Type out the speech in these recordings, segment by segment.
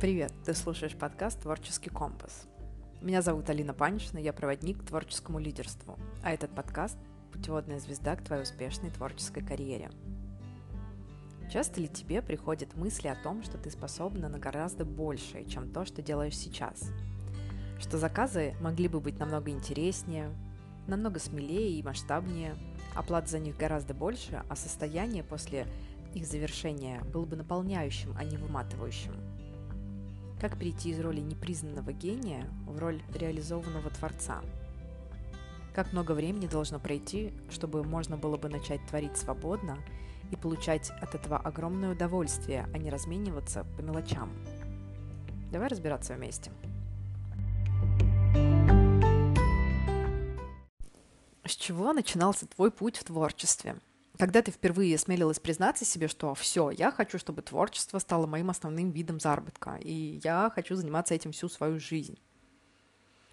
Привет, ты слушаешь подкаст «Творческий компас». Меня зовут Алина Панишина, я проводник к творческому лидерству, а этот подкаст – путеводная звезда к твоей успешной творческой карьере. Часто ли тебе приходят мысли о том, что ты способна на гораздо большее, чем то, что делаешь сейчас? Что заказы могли бы быть намного интереснее, намного смелее и масштабнее, оплат за них гораздо больше, а состояние после их завершения было бы наполняющим, а не выматывающим – как перейти из роли непризнанного гения в роль реализованного творца? Как много времени должно пройти, чтобы можно было бы начать творить свободно и получать от этого огромное удовольствие, а не размениваться по мелочам? Давай разбираться вместе. С чего начинался твой путь в творчестве? Когда ты впервые осмелилась признаться себе, что все, я хочу, чтобы творчество стало моим основным видом заработка, и я хочу заниматься этим всю свою жизнь.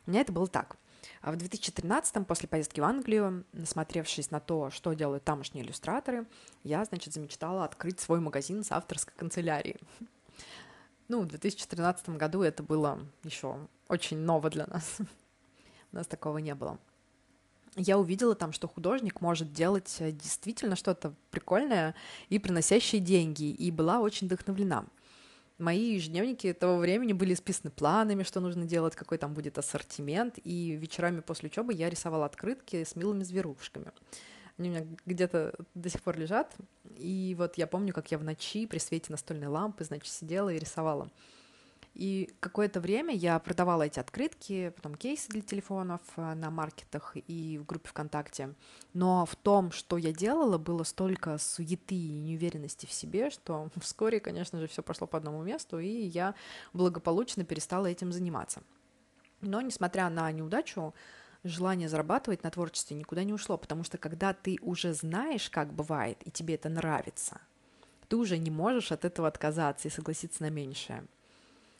У меня это было так. А в 2013-м, после поездки в Англию, насмотревшись на то, что делают тамошние иллюстраторы, я, значит, замечтала открыть свой магазин с авторской канцелярией. Ну, в 2013 году это было еще очень ново для нас. У нас такого не было я увидела там, что художник может делать э, действительно что-то прикольное и приносящее деньги, и была очень вдохновлена. Мои ежедневники того времени были списаны планами, что нужно делать, какой там будет ассортимент, и вечерами после учебы я рисовала открытки с милыми зверушками. Они у меня где-то до сих пор лежат, и вот я помню, как я в ночи при свете настольной лампы, значит, сидела и рисовала. И какое-то время я продавала эти открытки, потом кейсы для телефонов э, на маркетах и в группе ВКонтакте. Но в том, что я делала, было столько суеты и неуверенности в себе, что вскоре, конечно же, все пошло по одному месту, и я благополучно перестала этим заниматься. Но, несмотря на неудачу, желание зарабатывать на творчестве никуда не ушло, потому что когда ты уже знаешь, как бывает, и тебе это нравится, ты уже не можешь от этого отказаться и согласиться на меньшее.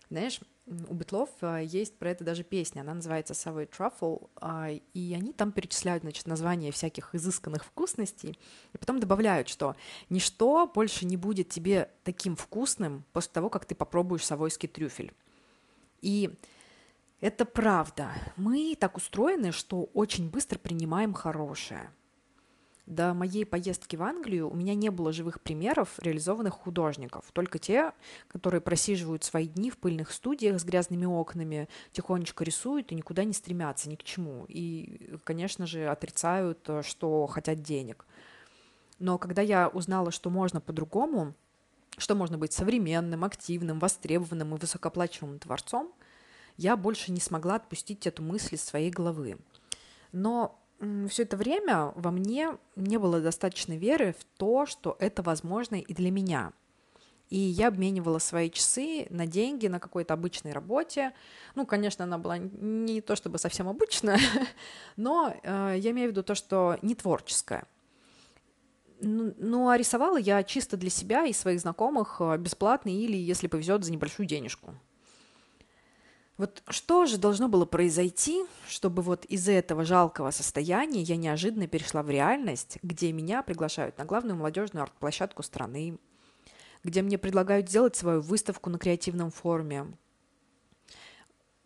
Знаешь, у Битлов а, есть про это даже песня, она называется Savoy Truffle, а, и они там перечисляют, значит, названия всяких изысканных вкусностей, и потом добавляют, что ничто больше не будет тебе таким вкусным после того, как ты попробуешь савойский трюфель. И это правда. Мы так устроены, что очень быстро принимаем хорошее – до моей поездки в Англию у меня не было живых примеров реализованных художников, только те, которые просиживают свои дни в пыльных студиях с грязными окнами, тихонечко рисуют и никуда не стремятся ни к чему. И, конечно же, отрицают, э, что хотят денег. Но когда я узнала, что можно по-другому, что можно быть современным, активным, востребованным и высокооплачиваемым творцом, я больше не смогла отпустить эту мысль из своей головы. Но все это время во мне не было достаточно веры в то, что это возможно и для меня. И я обменивала свои часы на деньги на какой-то обычной работе. Ну, конечно, она была не то чтобы совсем обычная, но э, я имею в виду то, что не творческая. Ну, ну, а рисовала я чисто для себя и своих знакомых э, бесплатно или, если повезет, за небольшую денежку. Вот что же должно было произойти, чтобы вот из этого жалкого состояния я неожиданно перешла в реальность, где меня приглашают на главную молодежную арт-площадку страны, где мне предлагают сделать свою выставку на креативном форуме.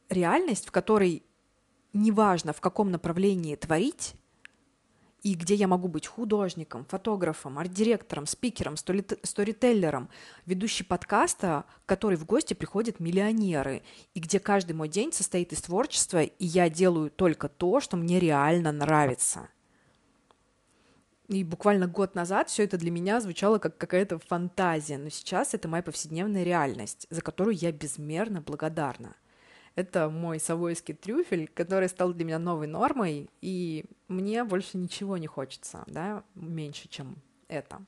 Реальность, в которой неважно, в каком направлении творить, и где я могу быть художником, фотографом, арт-директором, спикером, сторителлером, ведущий подкаста, который в гости приходят миллионеры, и где каждый мой день состоит из творчества, и я делаю только то, что мне реально нравится. И буквально год назад все это для меня звучало как какая-то фантазия, но сейчас это моя повседневная реальность, за которую я безмерно благодарна – это мой савойский трюфель, который стал для меня новой нормой, и мне больше ничего не хочется, да, меньше, чем это.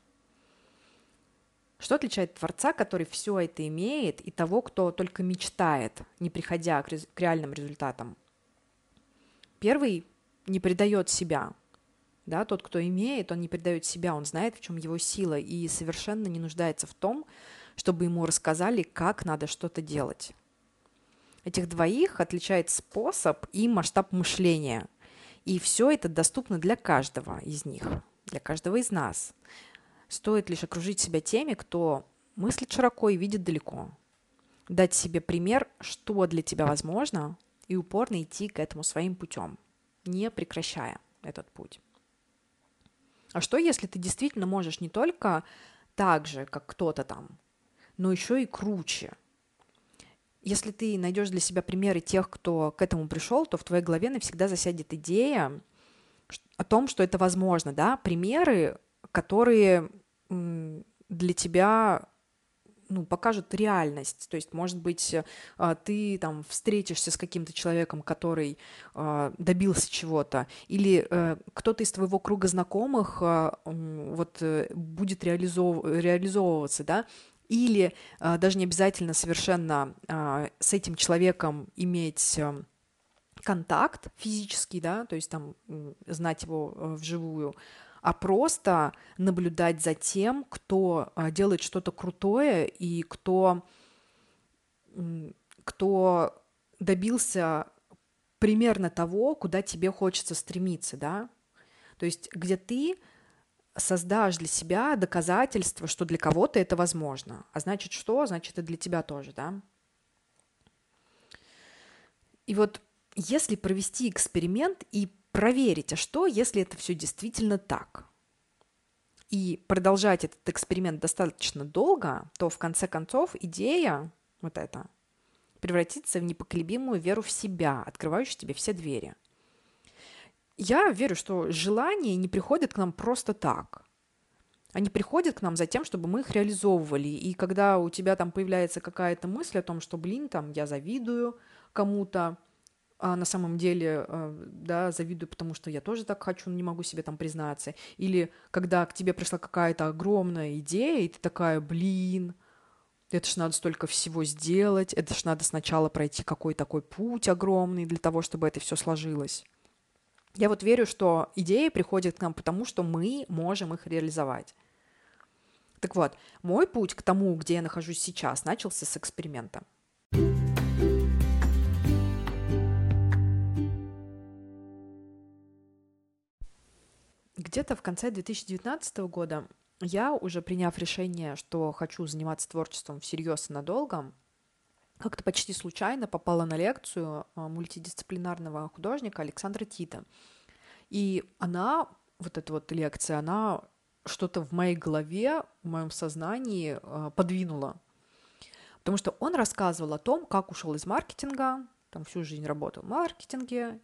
Что отличает творца, который все это имеет, и того, кто только мечтает, не приходя к, рез- к реальным результатам? Первый не предает себя. Да, тот, кто имеет, он не предает себя, он знает, в чем его сила, и совершенно не нуждается в том, чтобы ему рассказали, как надо что-то делать. Этих двоих отличает способ и масштаб мышления. И все это доступно для каждого из них, для каждого из нас. Стоит лишь окружить себя теми, кто мыслит широко и видит далеко. дать себе пример, что для тебя возможно, и упорно идти к этому своим путем, не прекращая этот путь. А что, если ты действительно можешь не только так же, как кто-то там, но еще и круче? Если ты найдешь для себя примеры тех, кто к этому пришел, то в твоей голове навсегда засядет идея о том, что это возможно, да, примеры, которые для тебя ну, покажут реальность. То есть, может быть, а, ты там встретишься с каким-то человеком, который а, добился чего-то, или э, кто-то из твоего круга знакомых а, вот э, будет реализов... реализовываться, да, или даже не обязательно совершенно с этим человеком иметь контакт физический, да, то есть там знать его э, вживую, а просто наблюдать за тем, кто а, делает что-то крутое и кто, кто добился примерно того, куда тебе хочется стремиться, да? То есть где ты создашь для себя доказательство, что для кого-то это возможно. А значит что? Значит, и для тебя тоже, да? И вот если провести эксперимент и проверить, а что, если это все действительно так, и продолжать этот эксперимент достаточно долго, то в конце концов идея вот эта превратится в непоколебимую веру в себя, открывающую тебе все двери. Я верю, что желания не приходят к нам просто так. Они приходят к нам за тем, чтобы мы их реализовывали. И когда у тебя там появляется какая-то мысль о том, что, блин, там я завидую кому-то, а на самом деле, э, да, завидую, потому что я тоже так хочу, но не могу себе там признаться. Или когда к тебе пришла какая-то огромная идея, и ты такая, блин, это ж надо столько всего сделать, это ж надо сначала пройти какой такой путь огромный для того, чтобы это все сложилось. Я вот верю, что идеи приходят к нам потому, что мы можем их реализовать. Так вот, мой путь к тому, где я нахожусь сейчас, начался с эксперимента. Где-то в конце 2019 года я, уже приняв решение, что хочу заниматься творчеством всерьез и надолго, как-то почти случайно попала на лекцию а, мультидисциплинарного художника Александра Тита. И она, вот эта вот лекция, она что-то в моей голове, в моем сознании а, подвинула. Потому что он рассказывал о том, как ушел из маркетинга, там всю жизнь работал в маркетинге,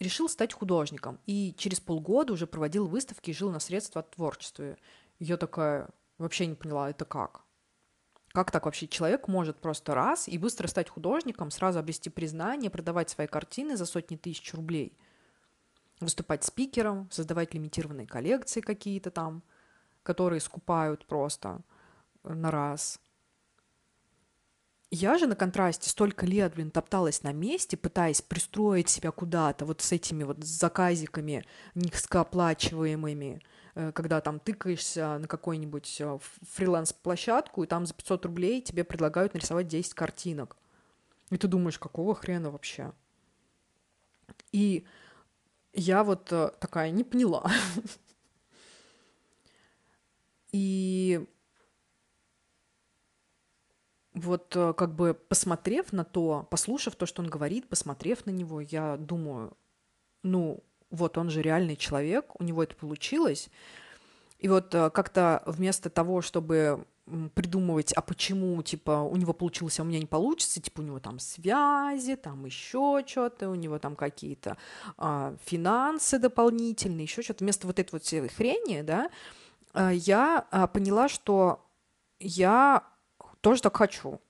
решил стать художником. И через полгода уже проводил выставки и жил на средства от творчества. Я такая вообще не поняла, это как? Как так вообще человек может просто раз и быстро стать художником, сразу обрести признание, продавать свои картины за сотни тысяч рублей, выступать спикером, создавать лимитированные коллекции какие-то там, которые скупают просто на раз – я же на контрасте столько лет, блин, топталась на месте, пытаясь пристроить себя куда-то, вот с этими вот заказиками низкооплачиваемыми, э, когда там тыкаешься на какую-нибудь э, фриланс-площадку, и там за 500 рублей тебе предлагают нарисовать 10 картинок. И ты думаешь, какого хрена вообще? И я вот э, такая не поняла. И вот э, как бы посмотрев на то, послушав то, что он говорит, посмотрев на него, я думаю, ну, вот он же реальный человек, у него это получилось. И вот э, как-то вместо того, чтобы придумывать, а почему, типа, у него получилось, а у меня не получится, типа, у него там связи, там еще что-то, у него там какие-то а, финансы дополнительные, еще что-то. Вместо вот этой вот всей хрени, да, э, я а, поняла, что я тоже так хочу.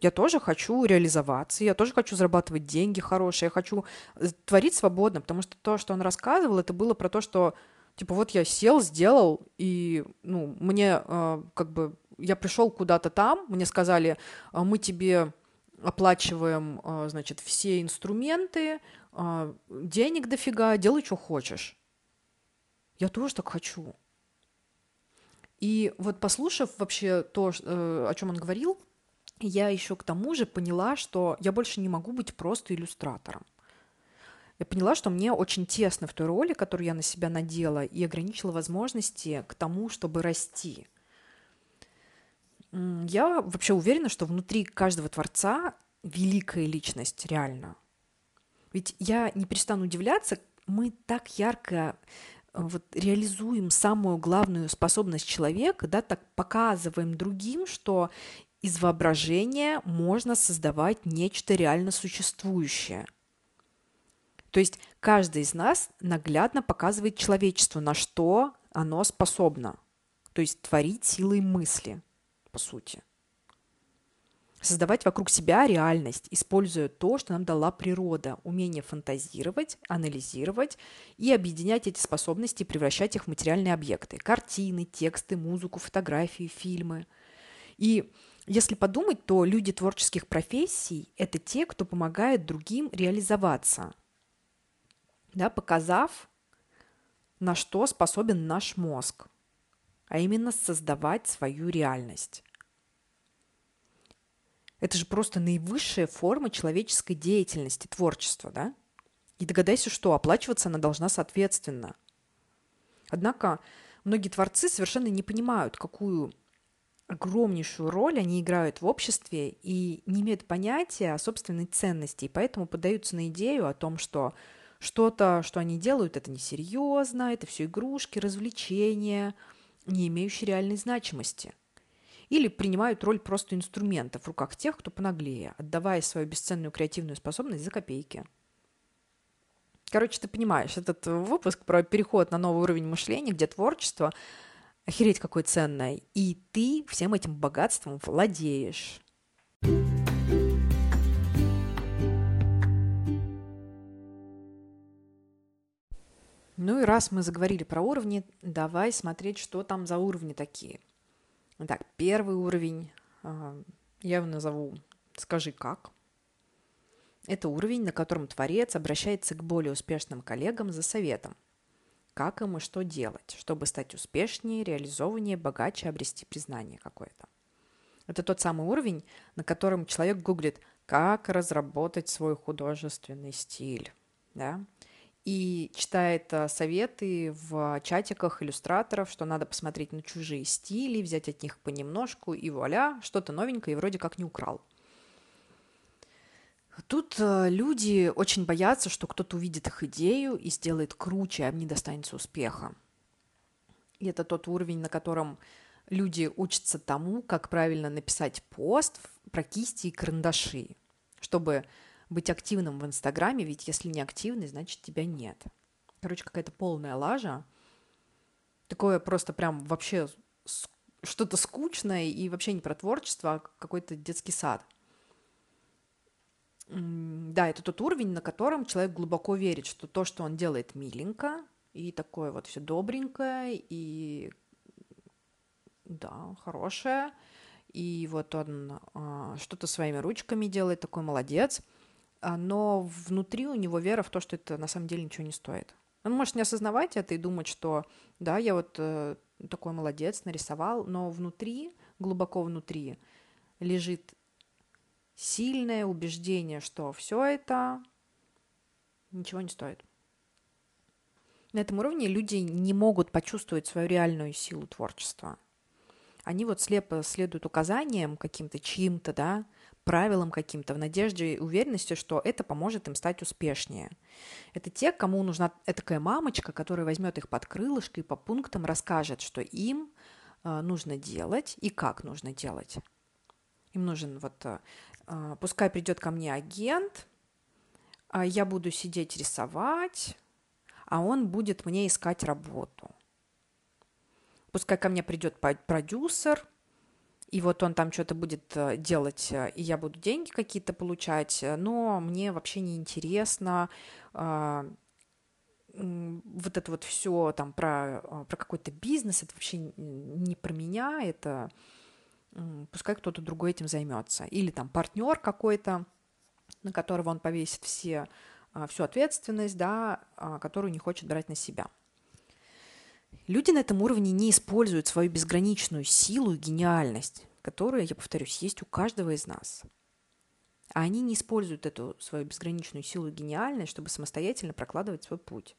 Я тоже хочу реализоваться, я тоже хочу зарабатывать деньги хорошие, я хочу э, творить свободно, потому что то, что он рассказывал, это было про то, что типа вот я сел, сделал, и ну, мне э, как бы я пришел куда-то там, мне сказали, «А мы тебе оплачиваем, э, значит, все инструменты, э, денег дофига, делай, что хочешь. Я тоже так хочу. И вот послушав вообще то, э, о чем он говорил, я еще к тому же поняла, что я больше не могу быть просто иллюстратором. Я поняла, что мне очень тесно в той роли, которую я на себя надела, и ограничила возможности к тому, чтобы расти. Я вообще уверена, что внутри каждого творца великая личность, реально. Ведь я не перестану удивляться, мы так ярко э, вот, реализуем самую главную способность человека, да, так показываем другим, что из воображения можно создавать нечто реально существующее. То есть каждый из нас наглядно показывает человечеству, на что оно способно. То есть творить силой мысли, по сути. Создавать вокруг себя реальность, используя то, что нам дала природа, умение фантазировать, анализировать и объединять эти способности и превращать их в материальные объекты. Картины, тексты, музыку, фотографии, фильмы. И если подумать, то люди творческих профессий – это те, кто помогает другим реализоваться, да, показав, на что способен наш мозг, а именно создавать свою реальность. Это же просто наивысшая форма человеческой деятельности, творчества, да? И догадайся, что оплачиваться она должна соответственно. Однако многие творцы совершенно не понимают, какую огромнейшую роль они играют в обществе и не имеют понятия о собственной ценности, и поэтому поддаются на идею о том, что что-то, что они делают, это несерьезно, это все игрушки, развлечения, не имеющие реальной значимости – или принимают роль просто инструмента в руках тех, кто понаглее, отдавая свою бесценную креативную способность за копейки. Короче, ты понимаешь, этот выпуск про переход на новый уровень мышления, где творчество охереть какое ценное, и ты всем этим богатством владеешь. Ну и раз мы заговорили про уровни, давай смотреть, что там за уровни такие – Итак, первый уровень, а, я его назову «Скажи как». Это уровень, на котором творец обращается к более успешным коллегам за советом. Как им и что делать, чтобы стать успешнее, реализованнее, богаче, обрести признание какое-то. Это тот самый уровень, на котором человек гуглит, как разработать свой художественный стиль. Да? и читает э, советы в чатиках иллюстраторов, что надо посмотреть на чужие стили, взять от них понемножку, и вуаля, что-то новенькое и вроде как не украл. Тут э, люди очень боятся, что кто-то увидит их идею и сделает круче, а им не достанется успеха. И это тот уровень, на котором люди учатся тому, как правильно написать пост про кисти и карандаши, чтобы быть активным в Инстаграме, ведь если не активный, значит тебя нет. Короче, какая-то полная лажа. Такое просто прям вообще что-то скучное и вообще не про творчество, а какой-то детский сад. Да, это тот уровень, на котором человек глубоко верит, что то, что он делает, миленько, и такое вот все добренькое, и да, хорошее, и вот он а, что-то своими ручками делает, такой молодец – а, но внутри у него вера в то, что это на самом деле ничего не стоит. Он может не осознавать это и думать, что да, я вот э, такой молодец, нарисовал, но внутри, глубоко внутри, лежит сильное убеждение, что все это ничего не стоит. На этом уровне люди не могут почувствовать свою реальную силу творчества. Они вот слепо следуют указаниям каким-то, чьим-то, да, правилам каким-то, в надежде и уверенности, что это поможет им стать успешнее. Это те, кому нужна такая мамочка, которая возьмет их под крылышко и по пунктам расскажет, что им э, нужно делать и как нужно делать. Им нужен вот, э, пускай придет ко мне агент, а я буду сидеть рисовать, а он будет мне искать работу. Пускай ко мне придет продюсер – и вот он там что-то будет э, делать, э, и я буду деньги какие-то получать, э, но мне вообще не интересно а, вот это вот все там про, про какой-то бизнес, это вообще не про меня, это пускай кто-то другой этим займется. Или там партнер какой-то, на которого он повесит все, а, всю ответственность, да, а, которую не хочет брать на себя. Люди на этом уровне не используют свою безграничную силу и гениальность, которая, я повторюсь, есть у каждого из нас. А они не используют эту свою безграничную силу и гениальность, чтобы самостоятельно прокладывать свой путь.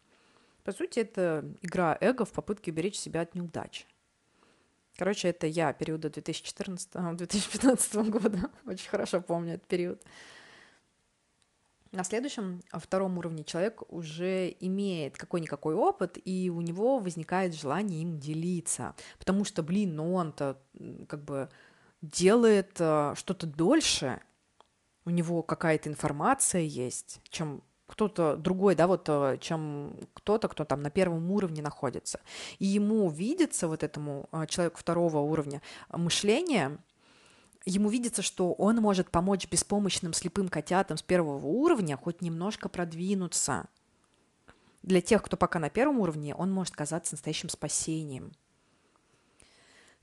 По сути, это игра эго в попытке уберечь себя от неудач. Короче, это я периода 2014-2015 года. Очень хорошо помню этот период. На следующем, втором уровне человек уже имеет какой-никакой опыт, и у него возникает желание им делиться. Потому что, блин, ну он-то как бы делает э, что-то дольше, у него какая-то информация есть, чем кто-то другой, да, вот, э, чем кто-то, кто там на первом уровне находится. И ему видится вот этому э, человеку второго уровня мышления, ему видится, что он может помочь беспомощным слепым котятам с первого уровня хоть немножко продвинуться. Для тех, кто пока на первом уровне, он может казаться настоящим спасением.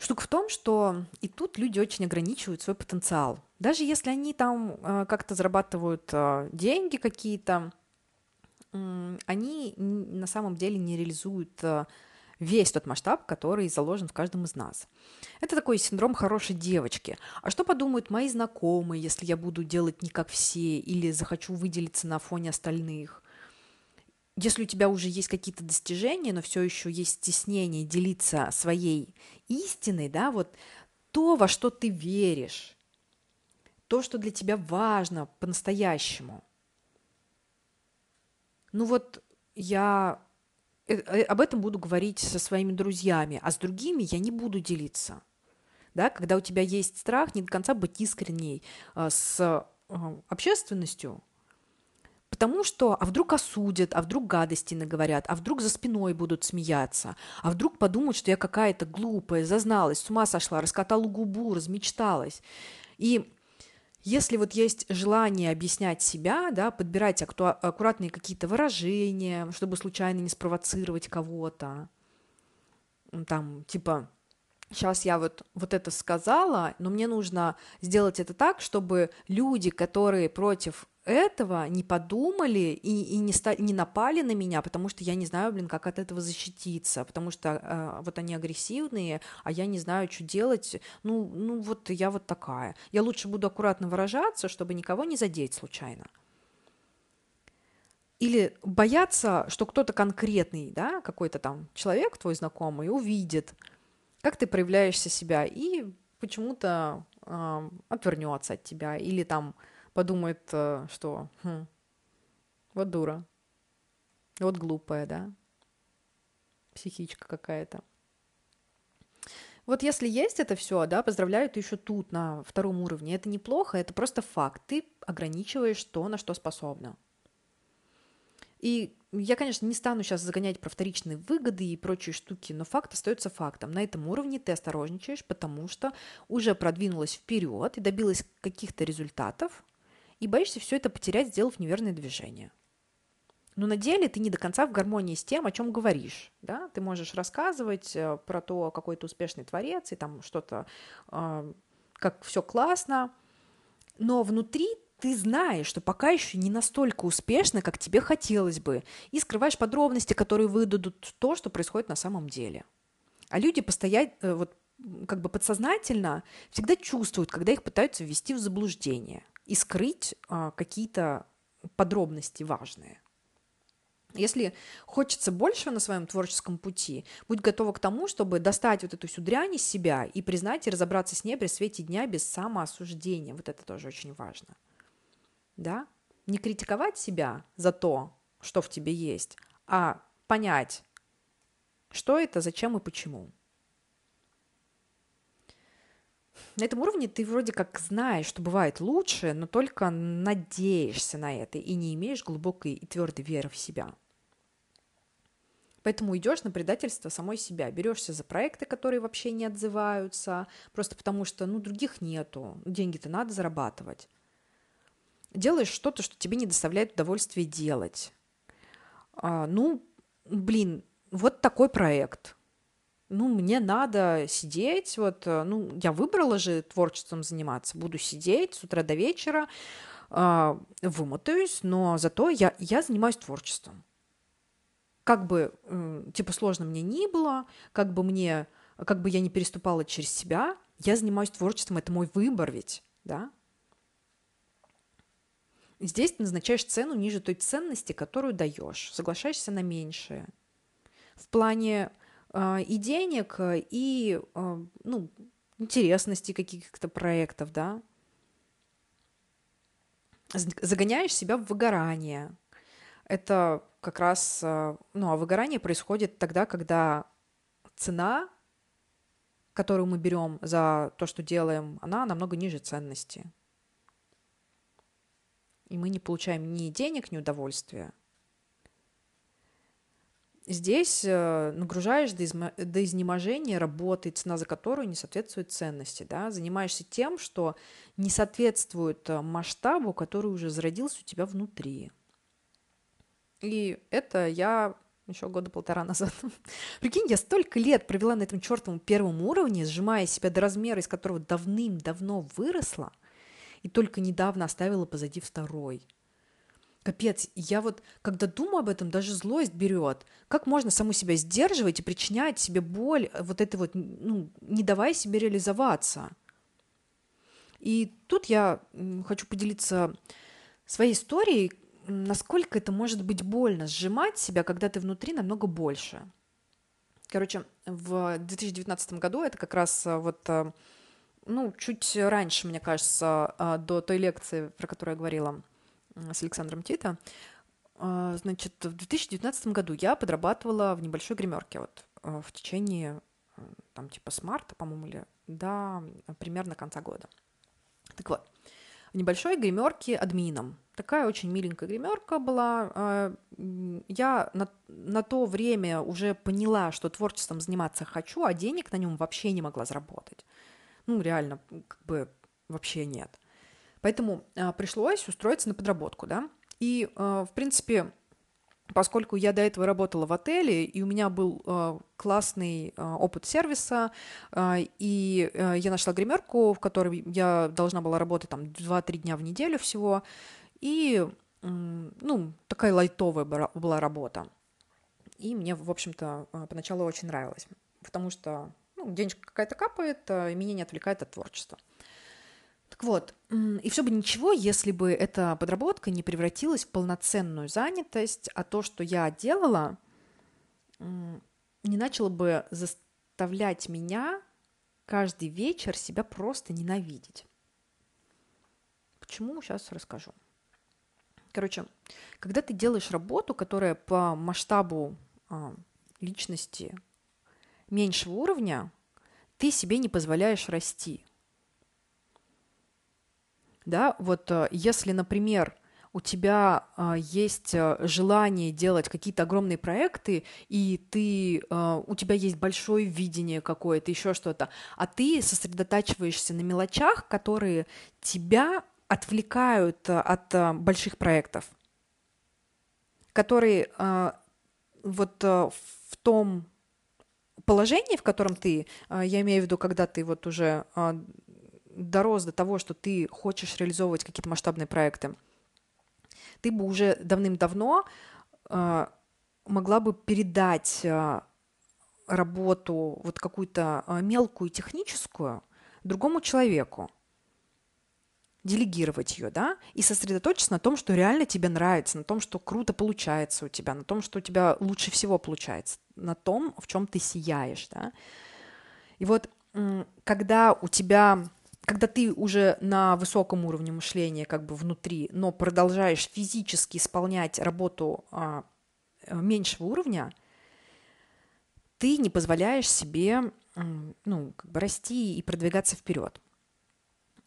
Штука в том, что и тут люди очень ограничивают свой потенциал. Даже если они там э, как-то зарабатывают э, деньги какие-то, они на самом деле не реализуют э, весь тот масштаб, который заложен в каждом из нас. Это такой синдром хорошей девочки. А что подумают мои знакомые, если я буду делать не как все или захочу выделиться на фоне остальных? Если у тебя уже есть какие-то достижения, но все еще есть стеснение делиться своей истиной, да, вот то, во что ты веришь, то, что для тебя важно по-настоящему. Ну вот я Э, э, об этом буду говорить со своими друзьями, а с другими я не буду делиться. Да, когда у тебя есть страх не до конца быть искренней а, с общественностью, потому что, а вдруг осудят, а вдруг гадости наговорят, а вдруг за спиной будут смеяться, а вдруг подумают, что я какая-то глупая, зазналась, с ума сошла, раскатала губу, размечталась. И если вот есть желание объяснять себя, да, подбирать акту- аккуратные какие-то выражения, чтобы случайно не спровоцировать кого-то, там, типа, сейчас я вот, вот это сказала, но мне нужно сделать это так, чтобы люди, которые против этого не подумали и, и не, ста- не напали на меня, потому что я не знаю, блин, как от этого защититься, потому что э, вот они агрессивные, а я не знаю, что делать. Ну, ну вот я вот такая. Я лучше буду аккуратно выражаться, чтобы никого не задеть случайно. Или бояться, что кто-то конкретный, да, какой-то там человек, твой знакомый, увидит, как ты проявляешься себя и почему-то э, отвернется от тебя или там подумает, э, что хм, вот дура, вот глупая, да, психичка какая-то. Вот если есть это все, да, поздравляю, ты еще тут, на втором уровне. Это неплохо, это просто факт. Ты ограничиваешь то, на что способна. И я, конечно, не стану сейчас загонять про вторичные выгоды и прочие штуки, но факт остается фактом. На этом уровне ты осторожничаешь, потому что уже продвинулась вперед и добилась каких-то результатов, и боишься все это потерять, сделав неверное движение. Но на деле ты не до конца в гармонии с тем, о чем говоришь. Да? Ты можешь рассказывать э, про то, какой ты успешный творец, и там что-то, э, как все классно, но внутри ты знаешь, что пока еще не настолько успешно, как тебе хотелось бы, и скрываешь подробности, которые выдадут то, что происходит на самом деле. А люди постоять, э, вот как бы подсознательно всегда чувствуют, когда их пытаются ввести в заблуждение – и скрыть а, какие-то подробности важные. Если хочется больше на своем творческом пути, будь готова к тому, чтобы достать вот эту всю дрянь из себя и признать и разобраться с ней при свете дня без самоосуждения. Вот это тоже очень важно. Да? Не критиковать себя за то, что в тебе есть, а понять, что это, зачем и почему. На этом уровне ты вроде как знаешь, что бывает лучше, но только надеешься на это и не имеешь глубокой и твердой веры в себя. Поэтому идешь на предательство самой себя, берешься за проекты, которые вообще не отзываются, просто потому что, ну, других нету, деньги-то надо зарабатывать. Делаешь что-то, что тебе не доставляет удовольствия делать. А, ну, блин, вот такой проект ну, мне надо сидеть, вот, э, ну, я выбрала же творчеством заниматься, буду сидеть с утра до вечера, э, вымотаюсь, но зато я, я занимаюсь творчеством. Как бы, э, типа, сложно мне ни было, как бы мне, как бы я не переступала через себя, я занимаюсь творчеством, это мой выбор ведь, да? Здесь ты назначаешь цену ниже той ценности, которую даешь, соглашаешься на меньшее. В плане и денег, и ну, интересности каких-то проектов, да. Загоняешь себя в выгорание. Это как раз, ну, а выгорание происходит тогда, когда цена, которую мы берем за то, что делаем, она намного ниже ценности. И мы не получаем ни денег, ни удовольствия. Здесь э, нагружаешь до, изнеможения работы, цена за которую не соответствует ценности. Да? Занимаешься тем, что не соответствует э, масштабу, который уже зародился у тебя внутри. И это я еще года полтора назад. Прикинь, я столько лет провела на этом чертовом первом уровне, сжимая себя до размера, из которого давным-давно выросла, и только недавно оставила позади второй. Капец, я вот, когда думаю об этом, даже злость берет. Как можно саму себя сдерживать и причинять себе боль, э, вот это вот, ну, не давая себе реализоваться? И тут я хочу поделиться своей историей, насколько это может быть больно сжимать себя, когда ты внутри намного больше. Короче, в 2019 году это как раз э, вот, э, ну, чуть раньше, мне кажется, до той лекции, про которую я говорила – с Александром Тита. А, значит, в 2019 году я подрабатывала в небольшой гримерке вот а, в течение там типа с марта, по-моему, или до примерно конца года. Так вот, в небольшой гримерке админом. Такая очень миленькая гримерка была. А, я на, на то время уже поняла, что творчеством заниматься хочу, а денег на нем вообще не могла заработать. Ну, реально, как бы вообще нет. Поэтому а, пришлось устроиться на подработку, да. И, а, в принципе, поскольку я до этого работала в отеле, и у меня был э, классный опыт сервиса, и я нашла гримерку, в которой я должна была работать там 2-3 дня в неделю всего, и, ну, такая лайтовая была работа. И мне, в общем-то, поначалу очень нравилось, потому что ну, денежка какая-то капает, и меня не отвлекает от творчества. Так вот, и все бы ничего, если бы эта подработка не превратилась в полноценную занятость, а то, что я делала, не начало бы заставлять меня каждый вечер себя просто ненавидеть. Почему, сейчас расскажу. Короче, когда ты делаешь работу, которая по масштабу а, личности меньшего уровня, ты себе не позволяешь расти да, вот э, если, например, у тебя э, есть э, желание делать какие-то огромные проекты, и ты, у тебя есть большое видение какое-то, еще что-то, а ты сосредотачиваешься на мелочах, которые тебя отвлекают от больших проектов, которые вот в том положении, в котором ты, я имею в виду, когда ты вот уже дорос до того, что ты хочешь реализовывать какие-то масштабные проекты, ты бы уже давным-давно э, могла бы передать э, работу вот какую-то э, мелкую техническую другому человеку, делегировать ее, да, и сосредоточиться на том, что реально тебе нравится, на том, что круто получается у тебя, на том, что у тебя лучше всего получается, на том, в чем ты сияешь, да. И вот когда у тебя когда ты уже на высоком уровне мышления, как бы внутри, но продолжаешь физически исполнять работу а, э, меньшего уровня, ты не позволяешь себе ну, как бы расти и продвигаться вперед.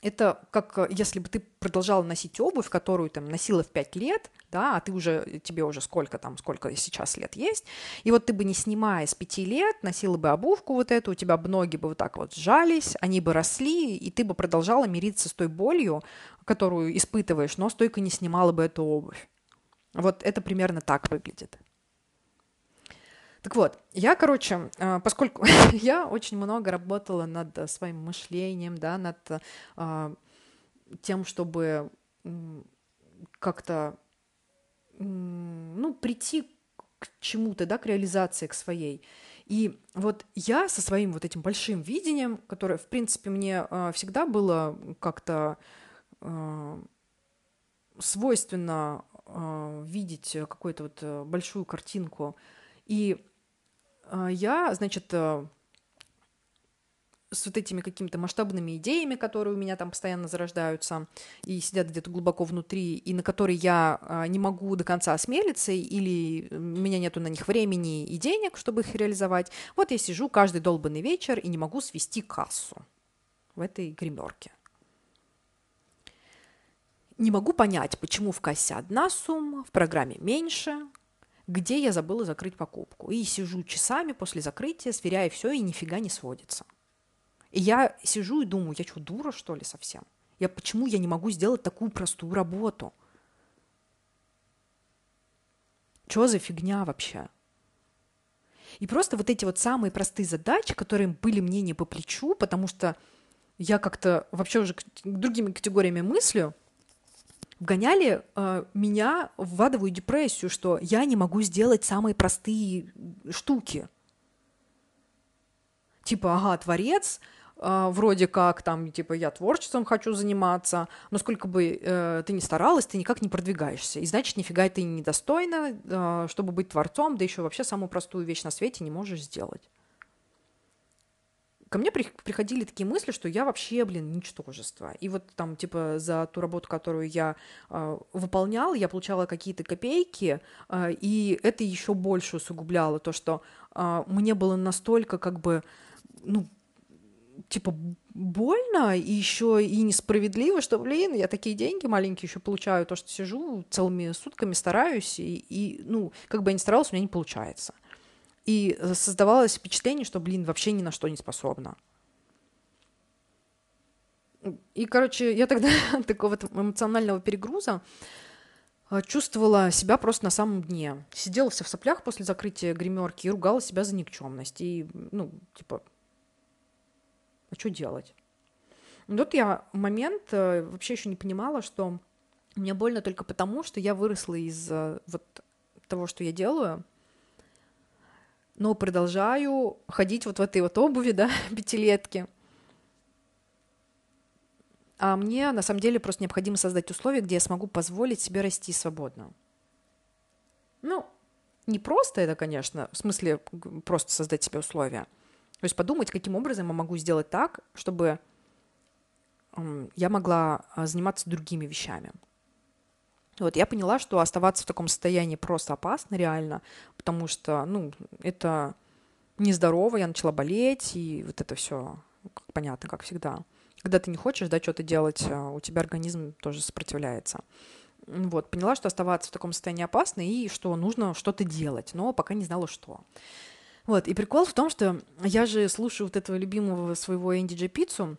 Это как э, если бы ты продолжала носить обувь, которую там носила в 5 лет, да, а ты уже, тебе уже сколько там, сколько сейчас лет есть, и вот ты бы не снимая с 5 лет, носила бы обувку вот эту, у тебя бы ноги бы вот так вот сжались, они бы росли, и ты бы продолжала мириться с той болью, которую испытываешь, но стойко не снимала бы эту обувь. Вот это примерно так выглядит. Так вот, я, короче, э, поскольку я очень много работала над э, своим мышлением, да, над э, тем, чтобы как-то, ну, прийти к чему-то, да, к реализации, к своей. И вот я со своим вот этим большим видением, которое, в принципе, мне всегда было как-то свойственно видеть какую-то вот большую картинку и а, я, значит, э, с вот этими какими-то масштабными идеями, которые у меня там постоянно зарождаются и сидят где-то глубоко внутри, и на которые я а, не могу до конца осмелиться, или у меня нету на них времени и денег, чтобы их реализовать. Вот я сижу каждый долбанный вечер и не могу свести кассу в этой гримерке. Не могу понять, почему в кассе одна сумма, в программе меньше, где я забыла закрыть покупку. И сижу часами после закрытия, сверяя все, и нифига не сводится. И я сижу и думаю, я что, дура, что ли, совсем? Я почему я не могу сделать такую простую работу? Что за фигня вообще? И просто вот эти вот самые простые задачи, которые были мне не по плечу, потому что я как-то вообще уже другими категориями мыслю, вгоняли э, меня в адовую депрессию, что я не могу сделать самые простые штуки. Типа, ага, творец, э, вроде как там, типа, я творчеством хочу заниматься, но сколько бы э, ты ни старалась, ты никак не продвигаешься. И значит, нифига ты недостойна, э, чтобы быть творцом, да еще вообще самую простую вещь на свете не можешь сделать ко мне при, приходили такие мысли, что я вообще, блин, ничтожество. И вот там, типа, за ту работу, которую я э, выполняла, я получала какие-то копейки, э, и это еще больше усугубляло то, что э, мне было настолько, как бы, ну, типа, больно и еще и несправедливо, что, блин, я такие деньги маленькие еще получаю, то, что сижу целыми сутками, стараюсь, и, и ну, как бы я ни старалась, у меня не получается. И создавалось впечатление, что, блин, вообще ни на что не способна. И, короче, я тогда такого эмоционального перегруза а, чувствовала себя просто на самом дне. Сидела вся в соплях после закрытия гримерки и ругала себя за никчемность. И, ну, типа, а что делать? И вот я момент э, вообще еще не понимала, что мне больно только потому, что я выросла из э, вот того, что я делаю – но продолжаю ходить вот в этой вот обуви, да, пятилетки. А мне на самом деле просто необходимо создать условия, где я смогу позволить себе расти свободно. Ну, не просто это, конечно, в смысле просто создать себе условия. То есть подумать, каким образом я могу сделать так, чтобы я могла а, заниматься другими вещами. Вот, я поняла, что оставаться в таком состоянии просто опасно реально, потому что, ну, это нездорово, я начала болеть, и вот это все понятно, как всегда. Когда ты не хочешь, да, что-то делать, а, у тебя организм тоже сопротивляется. Вот, поняла, что оставаться в таком состоянии опасно, и что нужно что-то делать, но пока не знала, что. Вот, и прикол в том, что я же слушаю вот этого любимого своего Энди Джей Пиццу,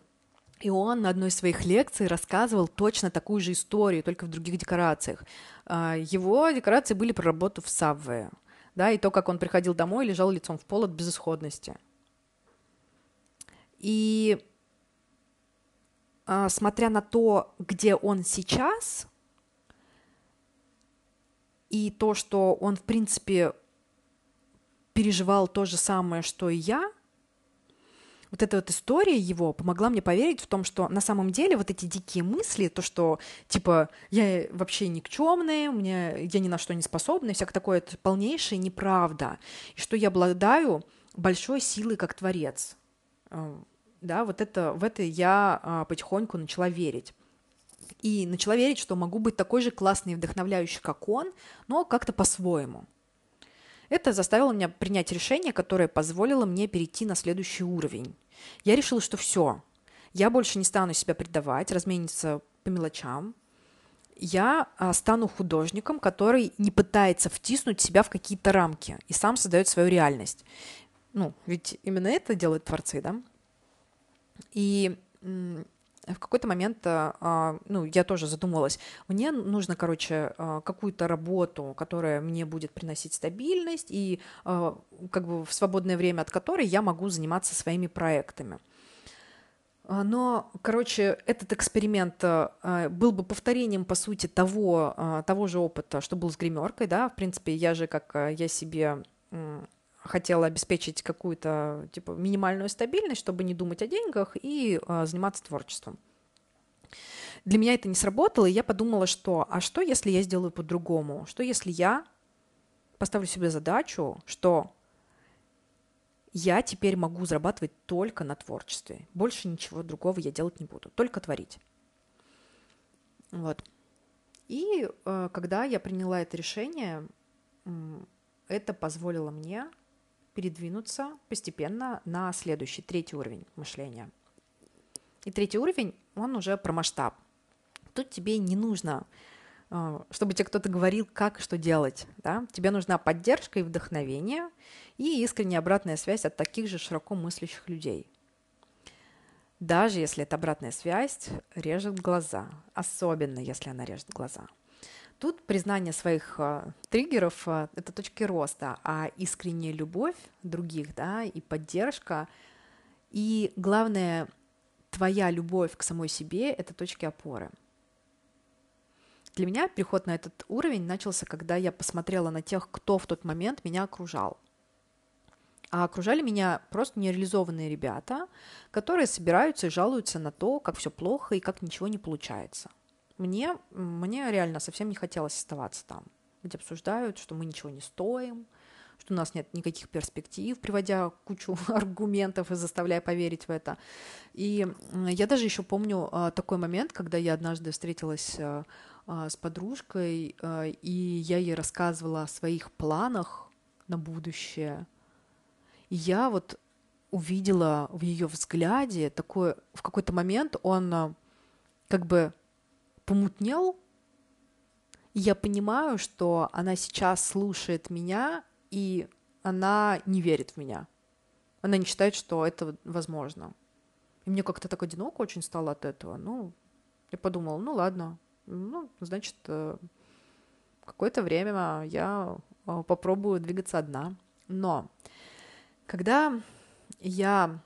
и он на одной из своих лекций рассказывал точно такую же историю, только в других декорациях. А, его декорации были про работу в Subway, да, и то, как он приходил домой, лежал лицом в пол от безысходности. И а, смотря на то, где он сейчас, и то, что он, в принципе, переживал то же самое, что и я – вот эта вот история его помогла мне поверить в том, что на самом деле вот эти дикие мысли, то, что типа я вообще никчемная, меня я ни на что не способна, и всякое такое, это полнейшая неправда, и что я обладаю большой силой как творец. Э, да, вот это, в это я а, потихоньку начала верить. И начала верить, что могу быть такой же классный и вдохновляющий, как он, но как-то по-своему. Это заставило меня принять решение, которое позволило мне перейти на следующий уровень. Я решила, что все, я больше не стану себя предавать, размениться по мелочам. Я а, стану художником, который не пытается втиснуть себя в какие-то рамки и сам создает свою реальность. Ну, ведь именно это делают творцы, да? И в какой-то момент, а, а, ну, я тоже задумывалась, мне нужно, короче, а, какую-то работу, которая мне будет приносить стабильность и как бы в свободное время от которой я могу заниматься своими проектами. Но, короче, этот эксперимент был бы повторением, по сути, того, того же опыта, что был с гримеркой, да, в принципе, я же, как я себе хотела обеспечить какую-то типа минимальную стабильность, чтобы не думать о деньгах и э, заниматься творчеством. Для меня это не сработало, и я подумала, что а что, если я сделаю по-другому? Что, если я поставлю себе задачу, что я теперь могу зарабатывать только на творчестве. Больше ничего другого я делать не буду, только творить. Вот. И э, когда я приняла это решение, это позволило мне передвинуться постепенно на следующий, третий уровень мышления. И третий уровень, он уже про масштаб. Тут тебе не нужно, э, чтобы тебе кто-то говорил, как что делать. Да? Тебе нужна поддержка и вдохновение, и искренняя обратная связь от таких же широко мыслящих людей. Даже если эта обратная связь режет глаза, особенно если она режет глаза – Тут признание своих э, триггеров э, — это точки роста, а искренняя любовь других, да, и поддержка, и главное, твоя любовь к самой себе — это точки опоры. Для меня переход на этот уровень начался, когда я посмотрела на тех, кто в тот момент меня окружал. А окружали меня просто нереализованные ребята, которые собираются и жалуются на то, как все плохо и как ничего не получается мне, мне реально совсем не хотелось оставаться там, где обсуждают, что мы ничего не стоим, что у нас нет никаких перспектив, приводя кучу аргументов и заставляя поверить в это. И я даже еще помню а, такой момент, когда я однажды встретилась а, а, с подружкой, и я ей рассказывала о своих планах на будущее. И я вот увидела в ее взгляде такое, в какой-то момент он как бы помутнел, я понимаю, что она сейчас слушает меня, и она не верит в меня. Она не считает, что это возможно. И мне как-то так одиноко очень стало от этого. Ну, я подумала, ну ладно, ну, значит, э, какое-то время я э, попробую двигаться одна. Но когда я,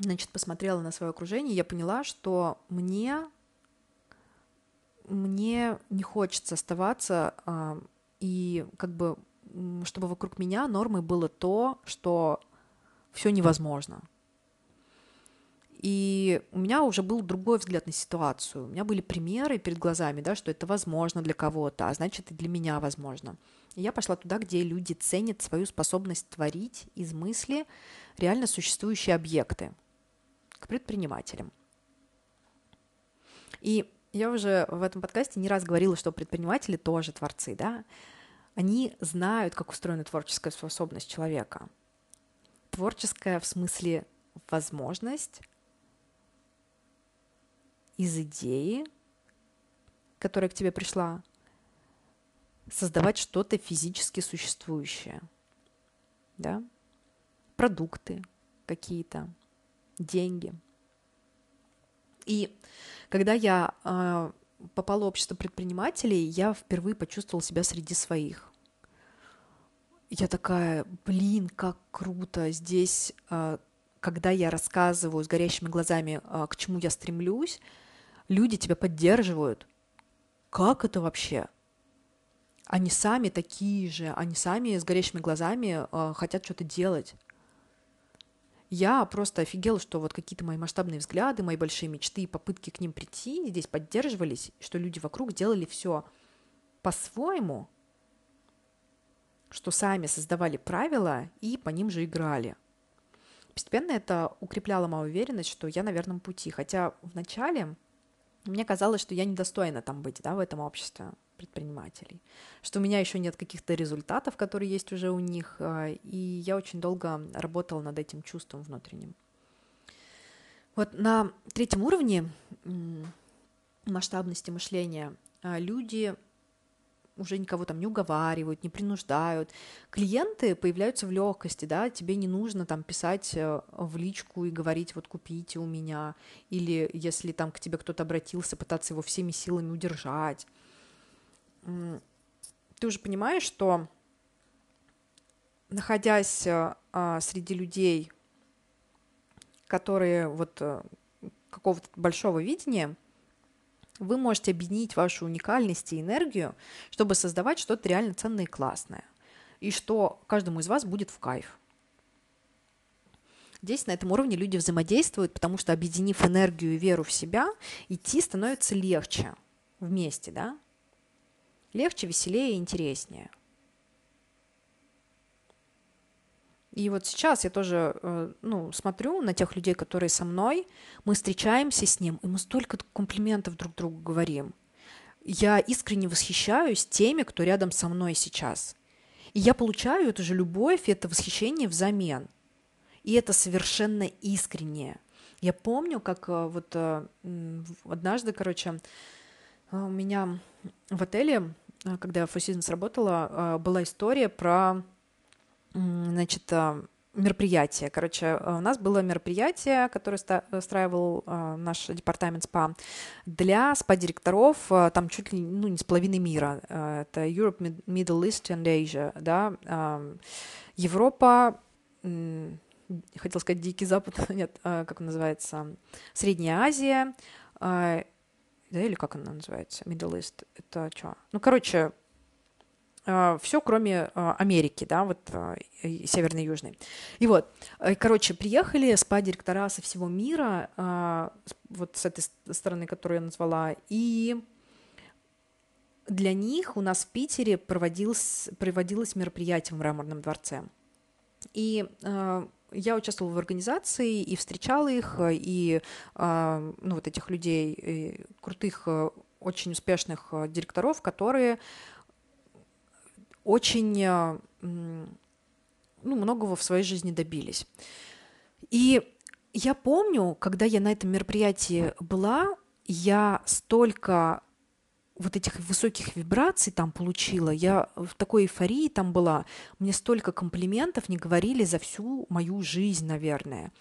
значит, посмотрела на свое окружение, я поняла, что мне мне не хочется оставаться а, и как бы чтобы вокруг меня нормой было то, что все невозможно. И у меня уже был другой взгляд на ситуацию. У меня были примеры перед глазами, да, что это возможно для кого-то, а значит и для меня возможно. И я пошла туда, где люди ценят свою способность творить из мысли реально существующие объекты, к предпринимателям. И я уже в этом подкасте не раз говорила, что предприниматели тоже творцы, да? Они знают, как устроена творческая способность человека. Творческая в смысле возможность из идеи, которая к тебе пришла, создавать что-то физически существующее. Да? Продукты какие-то, деньги. И когда я э, попала в общество предпринимателей, я впервые почувствовала себя среди своих. Я такая, блин, как круто здесь, э, когда я рассказываю с горящими глазами, э, к чему я стремлюсь, люди тебя поддерживают. Как это вообще? Они сами такие же, они сами с горящими глазами э, хотят что-то делать я просто офигела, что вот какие-то мои масштабные взгляды, мои большие мечты и попытки к ним прийти здесь поддерживались, что люди вокруг делали все по-своему, что сами создавали правила и по ним же играли. Постепенно это укрепляло мою уверенность, что я на верном пути. Хотя вначале мне казалось, что я недостойна там быть, да, в этом обществе предпринимателей, что у меня еще нет каких-то результатов, которые есть уже у них, а, и я очень долго работала над этим чувством внутренним. Вот на третьем уровне масштабности мышления а, люди уже никого там не уговаривают, не принуждают. Клиенты появляются в легкости, да, тебе не нужно там писать э, в личку и говорить, вот купите у меня, или если там к тебе кто-то обратился, пытаться его всеми силами удержать ты уже понимаешь, что находясь а, среди людей, которые вот а, какого-то большого видения, вы можете объединить вашу уникальность и энергию, чтобы создавать что-то реально ценное и классное. И что каждому из вас будет в кайф. Здесь на этом уровне люди взаимодействуют, потому что объединив энергию и веру в себя, идти становится легче вместе, да? Легче, веселее и интереснее. И вот сейчас я тоже, э, ну, смотрю на тех людей, которые со мной, мы встречаемся с ним, и мы столько комплиментов друг другу говорим. Я искренне восхищаюсь теми, кто рядом со мной сейчас. И я получаю эту же любовь и это восхищение взамен. И это совершенно искреннее. Я помню, как э, вот э, однажды, короче, у меня в отеле, когда я Seasons работала, была история про значит, а, мероприятие. Короче, у нас было мероприятие, которое устраивал а, наш департамент СПА для СПА-директоров, а, там чуть ли ну, не с половины мира. Это Europe, Middle East and Asia, да. Европа, хотел сказать Дикий Запад, нет, как он называется, Средняя Азия, да, или как она называется, Middle East, это что? Ну, короче, а, все, кроме а, Америки, да, вот а, северной и южной. И вот, э, короче, приехали спа-директора со всего мира, вот с этой стороны, которую я назвала, и для них у нас в Питере проводилось, проводилось мероприятие в Мраморном дворце. И я участвовала в организации и встречала их, и ну, вот этих людей, крутых, очень успешных директоров, которые очень э, ну, многого в своей жизни добились. И я помню, когда я на этом мероприятии была, я столько вот этих высоких вибраций там получила, я в такой эйфории там была, мне столько комплиментов не говорили за всю мою жизнь, наверное.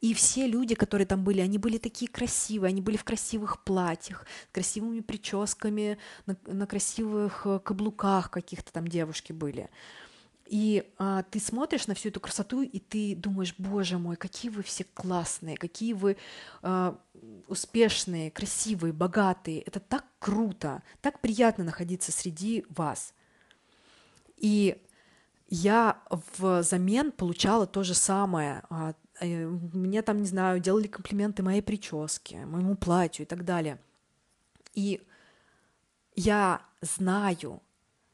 И все люди, которые там были, они были такие красивые, они были в красивых платьях, с красивыми прическами, на, на красивых э, каблуках каких-то там девушки были. И а, ты смотришь на всю эту красоту, и ты думаешь, боже мой, какие вы все классные, какие вы а, успешные, красивые, богатые. Это так круто, так приятно находиться среди вас. И я в замен получала то же самое. А, э, мне там, не знаю, делали комплименты моей прическе, моему платью и так далее. И я знаю,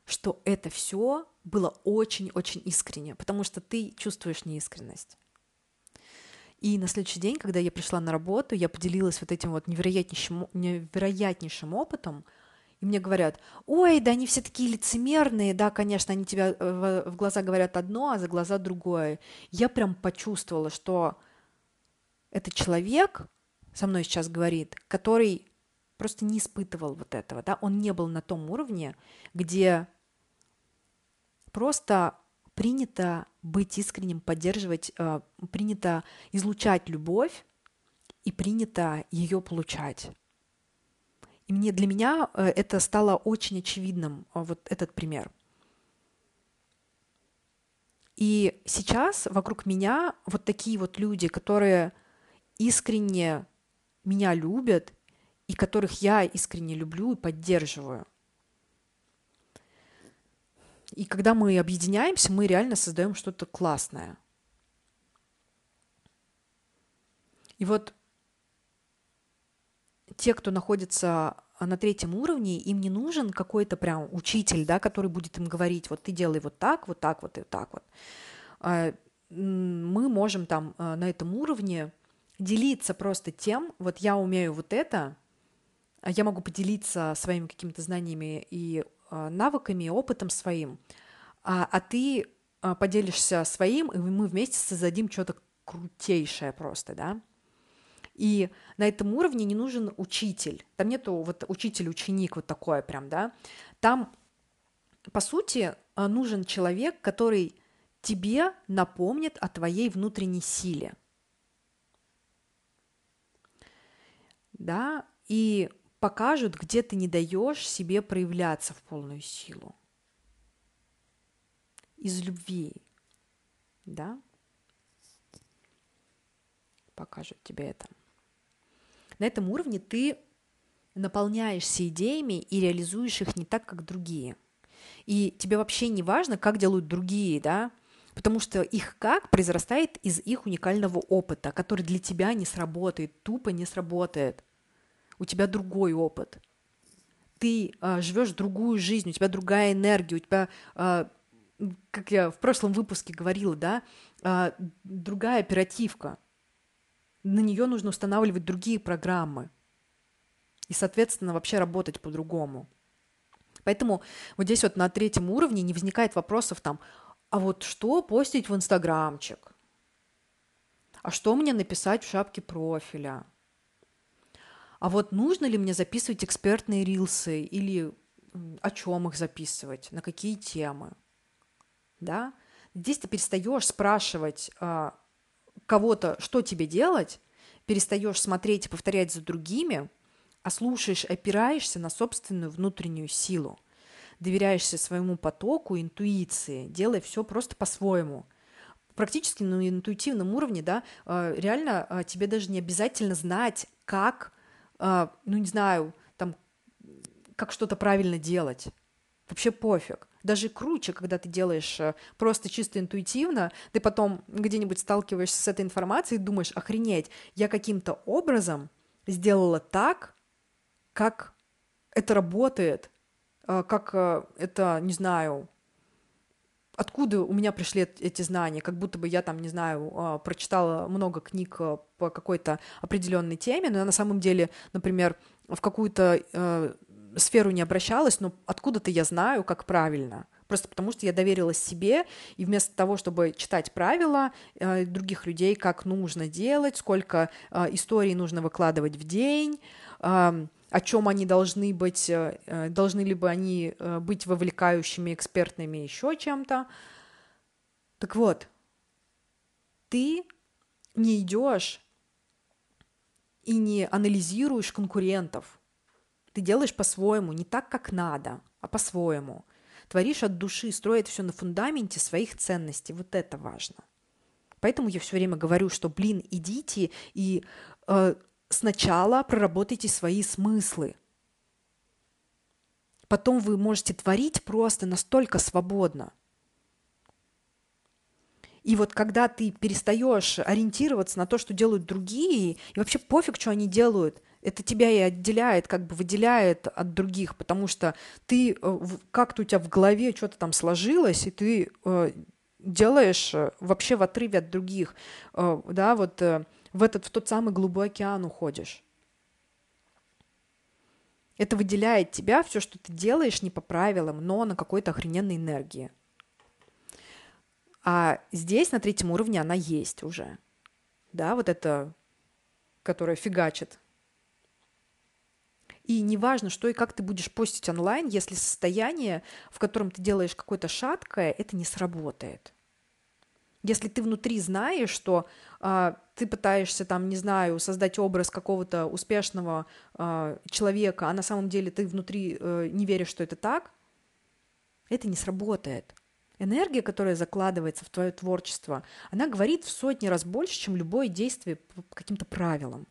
что это все было очень-очень искренне, потому что ты чувствуешь неискренность. И на следующий день, когда я пришла на работу, я поделилась вот этим вот невероятнейшим, невероятнейшим опытом, и мне говорят, ой, да они все такие лицемерные, да, конечно, они тебя э, в, глаза говорят одно, а за глаза другое. Я прям почувствовала, что этот человек со мной сейчас говорит, который просто не испытывал вот этого, да, он не был на том уровне, где просто принято быть искренним, поддерживать, э, принято излучать любовь и принято ее получать. И мне, для меня э, это стало очень очевидным, э, вот этот пример. И сейчас вокруг меня вот такие вот люди, которые искренне меня любят и которых я искренне люблю и поддерживаю – и когда мы объединяемся, мы реально создаем что-то классное. И вот те, кто находится на третьем уровне, им не нужен какой-то прям учитель, да, который будет им говорить, вот ты делай вот так, вот так, вот и так вот. А, мы можем там а, на этом уровне делиться просто тем, вот я умею вот это, а я могу поделиться своими какими-то знаниями и а, навыками, опытом своим, а, а ты а, поделишься своим, и мы вместе создадим что-то крутейшее просто, да. И на этом уровне не нужен учитель. Там нету вот учитель-ученик вот такое прям, да. Там, по сути, нужен человек, который тебе напомнит о твоей внутренней силе. Да, и покажут, где ты не даешь себе проявляться в полную силу. Из любви, да? Покажут тебе это. На этом уровне ты наполняешься идеями и реализуешь их не так, как другие. И тебе вообще не важно, как делают другие, да, потому что их как произрастает из их уникального опыта, который для тебя не сработает, тупо не сработает у тебя другой опыт. Ты а, живешь другую жизнь, у тебя другая энергия, у тебя а, как я в прошлом выпуске говорила, да, а, другая оперативка. На нее нужно устанавливать другие программы. И, соответственно, вообще работать по-другому. Поэтому вот здесь вот на третьем уровне не возникает вопросов там, а вот что постить в Инстаграмчик? А что мне написать в шапке профиля? А вот нужно ли мне записывать экспертные рилсы или о чем их записывать, на какие темы? Да? Здесь ты перестаешь спрашивать а, кого-то, что тебе делать, перестаешь смотреть и повторять за другими, а слушаешь, опираешься на собственную внутреннюю силу, доверяешься своему потоку, интуиции, делай все просто по-своему. Практически на интуитивном уровне, да, а, реально а, тебе даже не обязательно знать, как, ну не знаю, там, как что-то правильно делать. Вообще пофиг даже круче, когда ты делаешь э, просто чисто интуитивно, ты потом где-нибудь сталкиваешься с этой информацией и думаешь, охренеть, я каким-то образом сделала так, как это работает, э, как э, это, не знаю, откуда у меня пришли эти знания, как будто бы я там, не знаю, прочитала много книг по какой-то определенной теме, но я на самом деле, например, в какую-то сферу не обращалась, но откуда-то я знаю, как правильно. Просто потому что я доверилась себе, и вместо того, чтобы читать правила э, других людей, как нужно делать, сколько э, историй нужно выкладывать в день, э, о чем они должны быть, э, э должны ли бы они э, быть вовлекающими, экспертными, еще чем-то. Так вот, ты не идешь и не анализируешь конкурентов. Ты делаешь по-своему, не так, как надо, а по-своему. Творишь от души, строит все на фундаменте своих ценностей. Вот это важно. Поэтому я все время говорю, что, блин, идите и э, сначала проработайте свои смыслы. Потом вы можете творить просто настолько свободно. И вот когда ты перестаешь ориентироваться на то, что делают другие, и вообще пофиг, что они делают, это тебя и отделяет, как бы выделяет от других, потому что ты э, как-то у тебя в голове что-то там сложилось, и ты э, делаешь э, вообще в отрыве от других, да, вот в этот, в тот самый глубокий океан уходишь. Это выделяет тебя, все, что ты делаешь, не по правилам, но на какой-то охрененной энергии. А здесь, на третьем уровне, она есть уже. Да, вот это, которая фигачит и неважно, что и как ты будешь постить онлайн, если состояние, в котором ты делаешь какое-то шаткое, это не сработает. Если ты внутри знаешь, что а, ты пытаешься там, не знаю, создать образ какого-то успешного а, человека, а на самом деле ты внутри а, не веришь, что это так, это не сработает. Энергия, которая закладывается в твое творчество, она говорит в сотни раз больше, чем любое действие по каким-то правилам.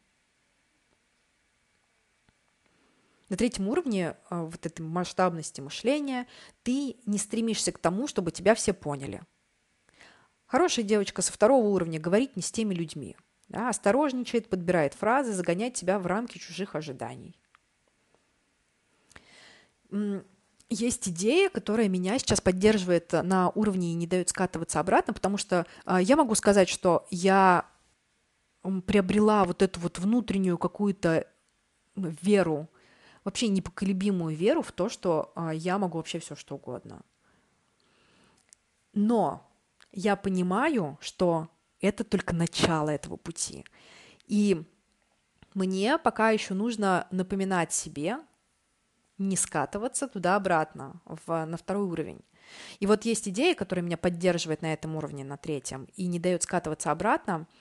На третьем уровне а, вот этой масштабности мышления ты не стремишься к тому, чтобы тебя все поняли. Хорошая девочка со второго уровня говорит не с теми людьми. Да, осторожничает, подбирает фразы, загоняет тебя в рамки чужих ожиданий. Есть идея, которая меня сейчас поддерживает на уровне и не дает скатываться обратно, потому что э, я могу сказать, что я приобрела вот эту вот внутреннюю какую-то веру вообще непоколебимую веру в то, что а, я могу вообще все что угодно. Но я понимаю, что это только начало этого пути. И мне пока еще нужно напоминать себе, не скатываться туда-обратно, в, на второй уровень. И вот есть идея, которая меня поддерживает на этом уровне, на третьем, и не дает скатываться обратно –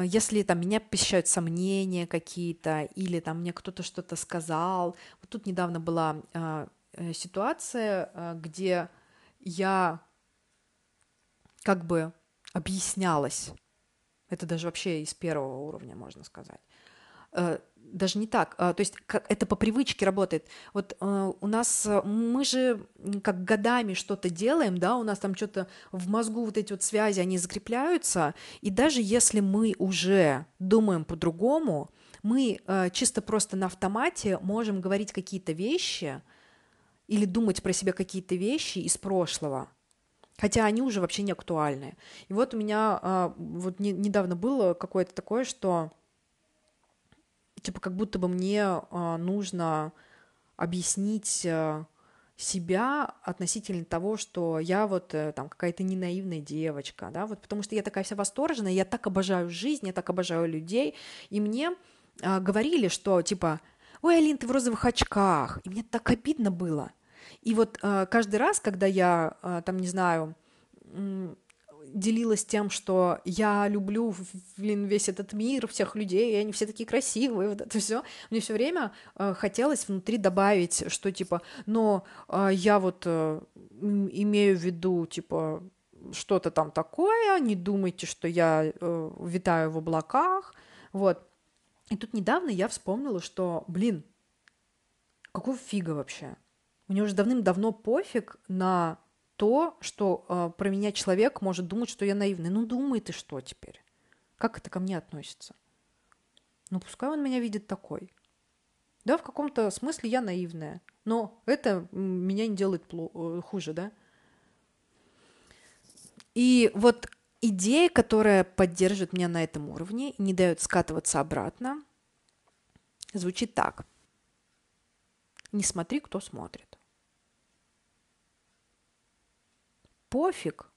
Э, если там меня посещают сомнения какие-то, или там мне кто-то что-то сказал. Вот тут недавно была э, э ситуация, э, где я как бы объяснялась. Это даже вообще из первого уровня, можно сказать. Э, даже не так. А, то есть это по привычке работает. Вот э, у нас э, мы же как годами что-то делаем, да, у нас там что-то в мозгу вот эти вот связи, они закрепляются, и даже если мы уже думаем по-другому, мы э, чисто просто на автомате можем говорить какие-то вещи или думать про себя какие-то вещи из прошлого, Хотя они уже вообще не актуальны. И вот у меня а, вот не, недавно было какое-то такое, что типа как будто бы мне а, нужно объяснить а, себя относительно того, что я вот э, там какая-то ненаивная девочка, да, вот потому что я такая вся восторженная, я так обожаю жизнь, я так обожаю людей, и мне говорили, что типа, ой, Алин, ты в розовых очках, и мне так обидно было, и вот а, каждый раз, когда я а, там, не знаю, делилась тем, что я люблю блин, весь этот мир, всех людей, и они все такие красивые, вот это все. Мне все время э, хотелось внутри добавить, что типа, но э, я вот э, имею в виду, типа, что-то там такое, не думайте, что я э, витаю в облаках, вот. И тут недавно я вспомнила, что, блин, какого фига вообще? Мне уже давным-давно пофиг на то, что э, про меня человек может думать, что я наивный. Ну, думай ты что теперь? Как это ко мне относится? Ну, пускай он меня видит такой. Да, в каком-то смысле я наивная. Но это меня не делает э, хуже, да? И вот идея, которая поддерживает меня на этом уровне не дает скатываться обратно, звучит так. Не смотри, кто смотрит. Пофиг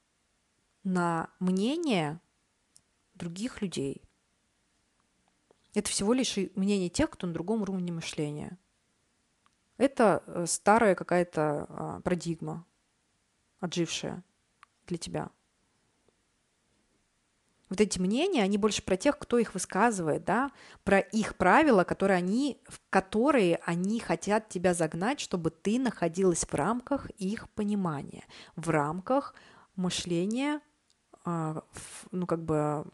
на мнение других людей. Это всего лишь мнение тех, кто на другом уровне мышления. Это э, старая какая-то а, парадигма, отжившая для тебя. Вот эти мнения, они больше про тех, кто их высказывает, да, про их правила, которые они, в которые они хотят тебя загнать, чтобы ты находилась в рамках их понимания, в рамках мышления, а, ну, как бы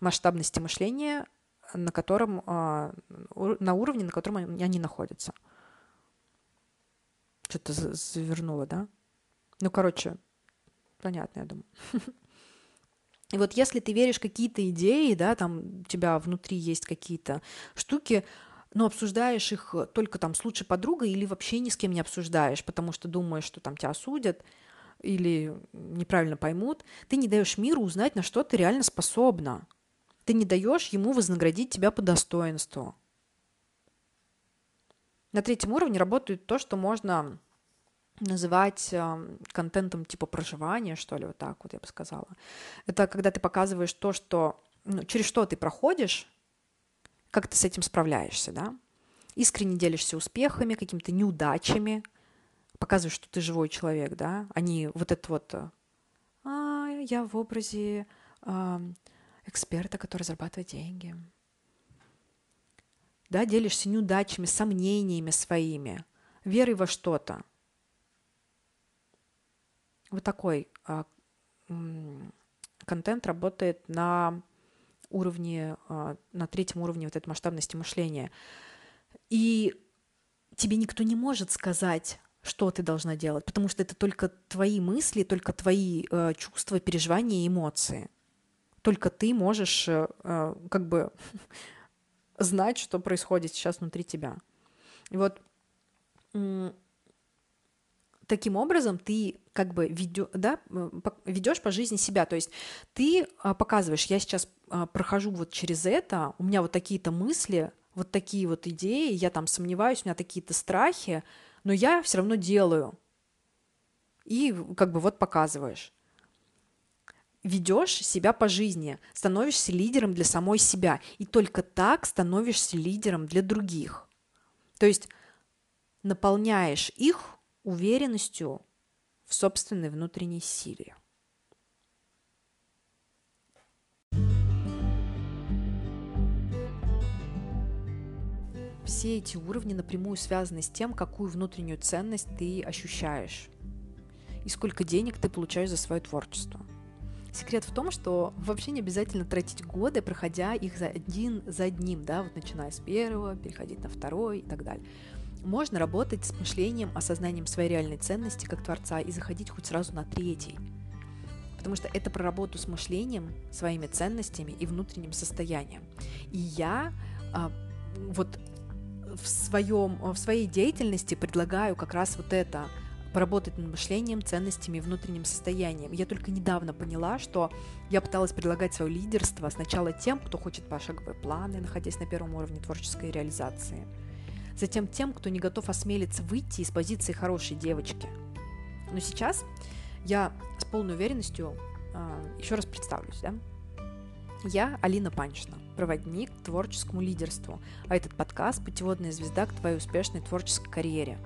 масштабности мышления, на котором, а, на уровне, на котором они находятся. Что-то завернуло, да? Ну, короче, понятно, я думаю. И вот если ты веришь какие-то идеи, да, там у тебя внутри есть какие-то штуки, но обсуждаешь их только там с лучшей подругой или вообще ни с кем не обсуждаешь, потому что думаешь, что там тебя осудят или неправильно поймут, ты не даешь миру узнать, на что ты реально способна. Ты не даешь ему вознаградить тебя по достоинству. На третьем уровне работает то, что можно называть э, контентом типа проживания, что ли, вот так вот я бы сказала. Это когда ты показываешь то, что, ну, через что ты проходишь, как ты с этим справляешься, да? Искренне делишься успехами, какими-то неудачами, показываешь, что ты живой человек, да, а не вот это вот а, я в образе а, эксперта, который зарабатывает деньги. Да, делишься неудачами, сомнениями своими, верой во что-то – вот такой а, контент работает на уровне, а, на третьем уровне вот этой масштабности мышления. И тебе никто не может сказать, что ты должна делать, потому что это только твои мысли, только твои э, чувства, переживания и эмоции. Только ты можешь э, э, как бы знать, что происходит сейчас внутри тебя. И вот таким образом ты как бы ведё, да, ведешь по жизни себя. То есть ты а, показываешь, я сейчас а, прохожу вот через это, у меня вот такие-то мысли, вот такие вот идеи, я там сомневаюсь, у меня такие-то страхи, но я все равно делаю. И как бы вот показываешь. Ведешь себя по жизни, становишься лидером для самой себя. И только так становишься лидером для других. То есть наполняешь их уверенностью в собственной внутренней силе. Все эти уровни напрямую связаны с тем, какую внутреннюю ценность ты ощущаешь и сколько денег ты получаешь за свое творчество. Секрет в том, что вообще не обязательно тратить годы, проходя их за один за одним, да, вот начиная с первого, переходить на второй и так далее. Можно работать с мышлением, осознанием своей реальной ценности как Творца и заходить хоть сразу на третий. Потому что это про работу с мышлением, своими ценностями и внутренним состоянием. И я а, вот в, своем, в своей деятельности предлагаю как раз вот это поработать над мышлением, ценностями внутренним состоянием. Я только недавно поняла, что я пыталась предлагать свое лидерство сначала тем, кто хочет пошаговые планы, находясь на первом уровне творческой реализации. Затем тем, кто не готов осмелиться выйти из позиции хорошей девочки. Но сейчас я с полной уверенностью э, еще раз представлюсь, да? Я Алина Панчина, проводник к творческому лидерству, а этот подкаст – путеводная звезда к твоей успешной творческой карьере.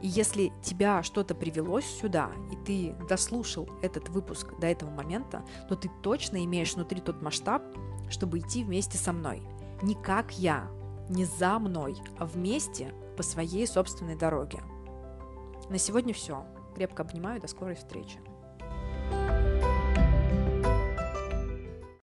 И если тебя что-то привело сюда, и ты дослушал этот выпуск до этого момента, то ты точно имеешь внутри тот масштаб, чтобы идти вместе со мной. Не как я, не за мной, а вместе по своей собственной дороге. На сегодня все. Крепко обнимаю, до скорой встречи.